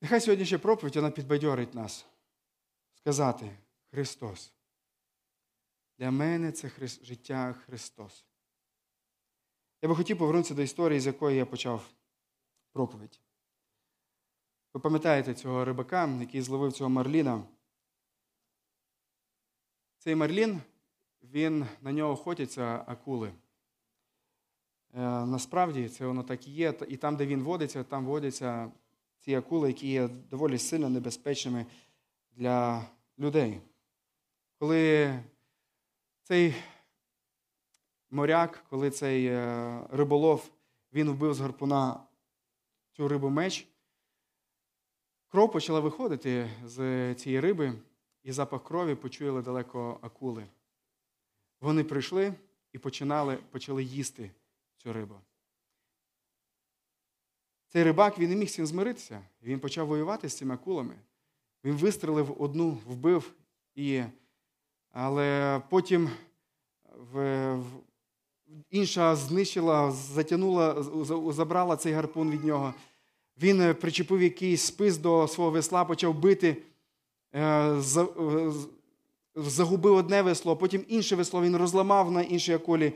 Нехай сьогоднішня проповідь вона підбадьорить нас сказати Христос. Для мене це Хри... життя Христос. Я би хотів повернутися до історії, з якої я почав проповідь. Ви пам'ятаєте цього рибака, який зловив цього Марліна? Цей Марлін, він на нього охотяться акули. Е, насправді це воно так і є. І там, де він водиться, там водяться ці акули, які є доволі сильно небезпечними для людей. Коли цей моряк, коли цей е, риболов, він вбив з гарпуна цю рибу меч, кров почала виходити з цієї риби, і запах крові почули далеко акули. Вони прийшли і починали, почали їсти цю рибу. Цей рибак він не міг з цим змиритися. Він почав воювати з цими акулами. Він вистрелив одну, вбив її. Але потім в, інша знищила, затягнула, забрала цей гарпун від нього. Він е, причепив якийсь спис до свого весла, почав бити, е, е, загубив одне весло, потім інше весло він розламав на іншій акулі.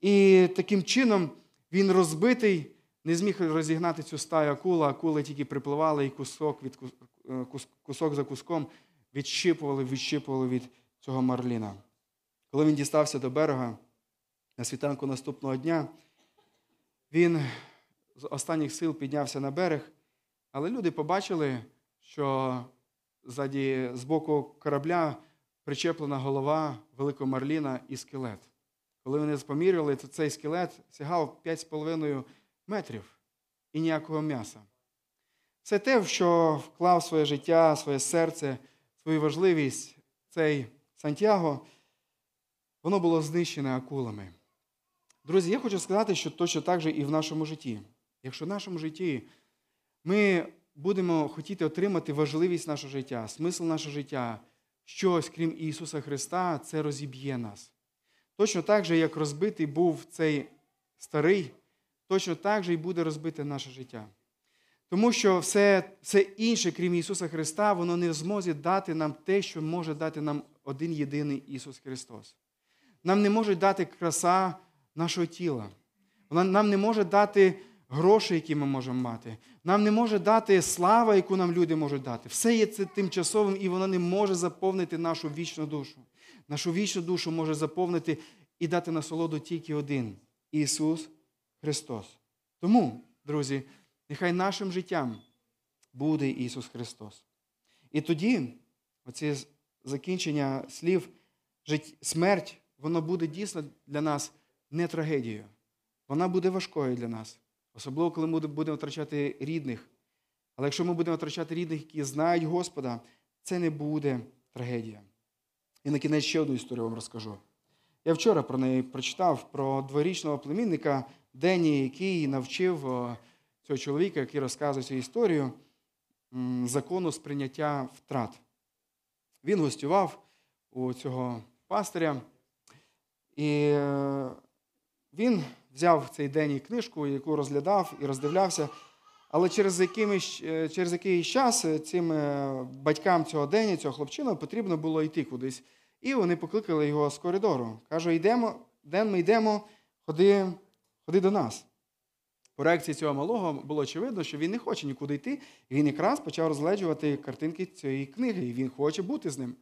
І таким чином він розбитий, не зміг розігнати цю стаю акула. Акули тільки припливали і кусок, від, е, кус- кусок за куском відщипували, відщипували від цього марліна. Коли він дістався до берега на світанку наступного дня, він з останніх сил піднявся на берег, але люди побачили, що ззаді, з боку корабля причеплена голова великого марліна і скелет. Коли вони поміряли, то цей скелет сягав 5,5 метрів і ніякого м'яса. Все те, в що вклав своє життя, своє серце, свою важливість цей Сантьяго, воно було знищене акулами. Друзі, я хочу сказати, що точно так же і в нашому житті. Якщо в нашому житті ми будемо хотіти отримати важливість нашого життя, смисл нашого життя, щось, крім Ісуса Христа, це розіб'є нас. Точно так же, як розбитий був цей старий, точно так же і буде розбите наше життя. Тому що все, все інше, крім Ісуса Христа, воно не в змозі дати нам те, що може дати нам один єдиний Ісус Христос. Нам не може дати краса нашого тіла. Нам не може дати гроші, які ми можемо мати. Нам не може дати слава, яку нам люди можуть дати. Все є це тимчасовим, і воно не може заповнити нашу вічну душу. Нашу вічну душу може заповнити і дати насолоду тільки один Ісус Христос. Тому, друзі, нехай нашим життям буде Ісус Христос. І тоді, оце закінчення слів, смерть, воно буде дійсно для нас не трагедією. Вона буде важкою для нас. Особливо, коли ми будемо втрачати рідних. Але якщо ми будемо втрачати рідних, які знають Господа, це не буде трагедія. І на кінець ще одну історію вам розкажу. Я вчора про неї прочитав про дворічного племінника Дені, який навчив цього чоловіка, який розказує цю історію, закону сприйняття втрат. Він гостював у цього пастиря, і е, він взяв цей день книжку, яку розглядав і роздивлявся. Але через якимось, е, через якийсь час е, цим батькам цього дня, цього хлопчина, потрібно було йти кудись. І вони покликали його з коридору. Каже, йдемо, Ден, ми йдемо, ходи, ходи до нас. По реакції цього малого було очевидно, що він не хоче нікуди йти. І він якраз почав розгледжувати картинки цієї книги, і він хоче бути з ним.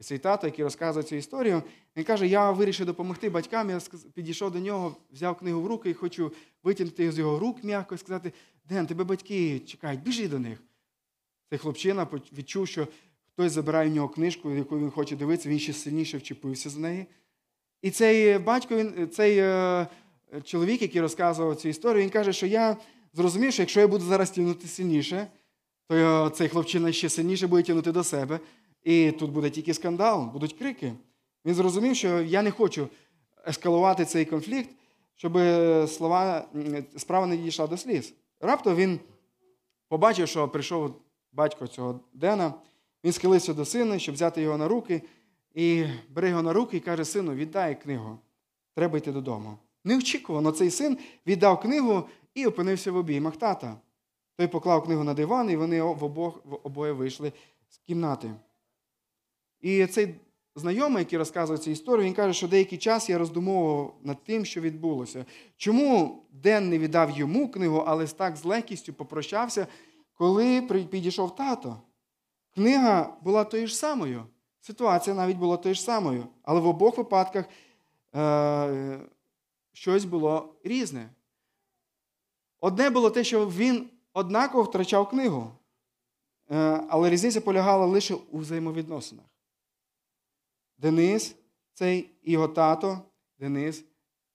І цей тато, який розказує цю історію, він каже: Я вирішив допомогти батькам. Я підійшов до нього, взяв книгу в руки і хочу витягнути з його рук м'яко і сказати: Ден, тебе батьки чекають, біжи до них. Цей хлопчина відчув, що хтось забирає в нього книжку, яку він хоче дивитися, він ще сильніше вчепився за неї. І цей батько, він, цей е, чоловік, який розказував цю історію, він каже, що я зрозумів, що якщо я буду зараз тягнути сильніше, то цей хлопчина ще сильніше буде тягнути до себе. І тут буде тільки скандал, будуть крики. Він зрозумів, що я не хочу ескалувати цей конфлікт, щоб е, слова, справа не дійшла до сліз. Раптом він побачив, що прийшов батько цього Дена, він схилився до сина, щоб взяти його на руки, і бере його на руки і каже: Сину, віддай книгу, треба йти додому. Неочікувано цей син віддав книгу і опинився в обіймах тата. Той поклав книгу на диван, і вони в обох, в обоє вийшли з кімнати. І цей знайомий, який розказує цю історію, він каже, що деякий час я роздумовував над тим, що відбулося. Чому Ден не віддав йому книгу, але так з легкістю попрощався, коли підійшов тато? Книга була тою ж самою. Ситуація навіть була тою ж самою. Але в обох випадках е, щось було різне. Одне було те, що він однаково втрачав книгу. Е, але різниця полягала лише у взаємовідносинах. Денис, цей його тато, Денис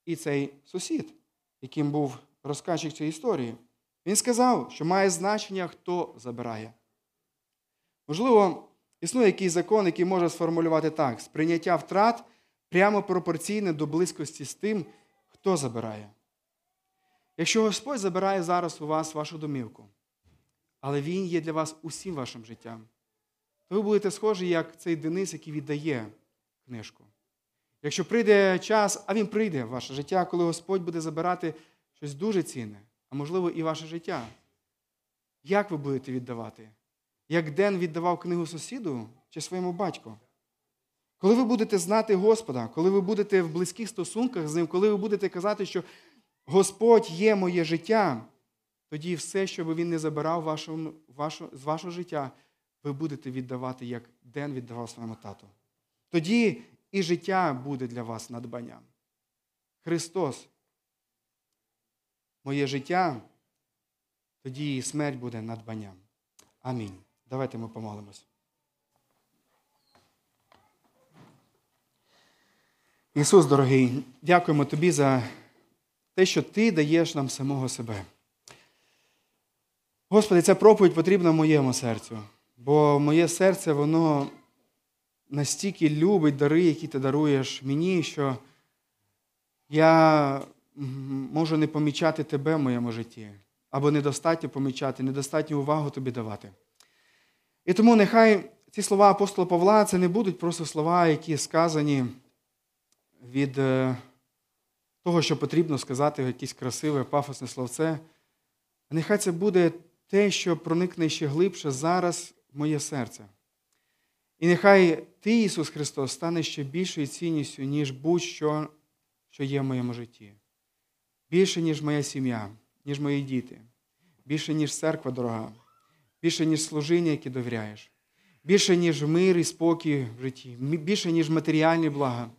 і цей сусід, яким був розказчик цієї історії. Він сказав, що має значення, хто забирає. Можливо, існує якийсь закон, який може сформулювати так: сприйняття втрат прямо пропорційне до близькості з тим, хто забирає. Якщо Господь забирає зараз у вас вашу домівку, але Він є для вас усім вашим життям, то ви будете схожі, як цей Денис, який віддає книжку. Якщо прийде час, а він прийде в ваше життя, коли Господь буде забирати щось дуже цінне, а можливо і ваше життя. Як ви будете віддавати? Як Ден віддавав книгу сусіду чи своєму батьку? Коли ви будете знати Господа, коли ви будете в близьких стосунках з Ним, коли ви будете казати, що Господь є моє життя, тоді все, що би він не забирав вашому, вашу, з вашого життя, ви будете віддавати, як Ден віддавав своєму тату. Тоді і життя буде для вас надбанням. Христос, моє життя, тоді і смерть буде надбанням. Амінь. Давайте ми помолимось. Ісус, дорогий, дякуємо Тобі за те, що Ти даєш нам самого себе. Господи, ця проповідь потрібна моєму серцю, бо моє серце, воно настільки любить дари, які ти даруєш мені, що я можу не помічати тебе в моєму житті, або недостатньо помічати, недостатньо увагу тобі давати. І тому нехай ці слова апостола Павла це не будуть просто слова, які сказані від е, того, що потрібно сказати якесь красиве, пафосне словце. Нехай це буде те, що проникне ще глибше зараз в моє серце. І нехай Ти, Ісус Христос, стане ще більшою цінністю, ніж будь-що, що є в моєму житті. Більше, ніж моя сім'я, ніж мої діти, більше, ніж церква дорога, більше, ніж служіння, яке довіряєш, більше, ніж мир і спокій в житті, більше, ніж матеріальні блага.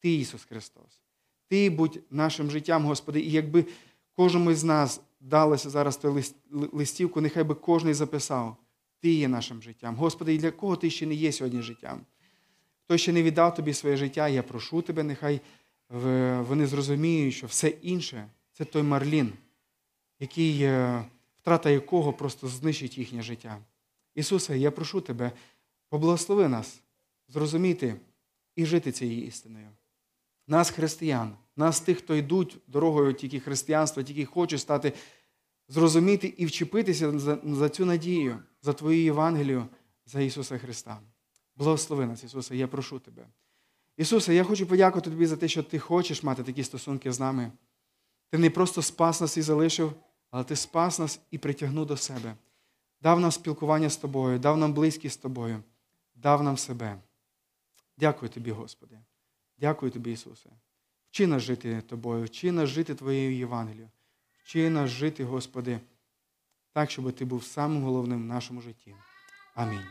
Ти, Ісус Христос. Ти будь нашим життям, Господи, і якби кожному з нас далося зараз ту листівку, нехай би кожен записав. Ти є нашим життям. Господи, і для кого ти ще не є сьогодні життям? Хто ще не віддав тобі своє життя, я прошу тебе, нехай вони зрозуміють, що все інше це той марлін, який, е, втрата якого просто знищить їхнє життя. Ісусе, я прошу тебе, поблагослови нас зрозуміти і жити цією істиною. Нас, християн, нас тих, хто йдуть дорогою тільки християнства, тільки хочуть стати, зрозуміти і вчепитися за, за цю надію, за Твою Євангелію, за Ісуса Христа. Благослови нас, Ісусе, я прошу Тебе. Ісусе, я хочу подякувати Тобі за те, що Ти хочеш мати такі стосунки з нами. Ти не просто спас нас і залишив, але Ти спас нас і притягнув до себе. Дав нам спілкування з Тобою, дав нам близькість з Тобою, дав нам себе. Дякую Тобі, Господи. Дякую Тобі, Ісусе. Вчи нас жити Тобою, вчи нас жити Твоєю Євангелією. Вчи нас жити, Господи, так, щоб Ти був самим головним в нашому житті. Амінь.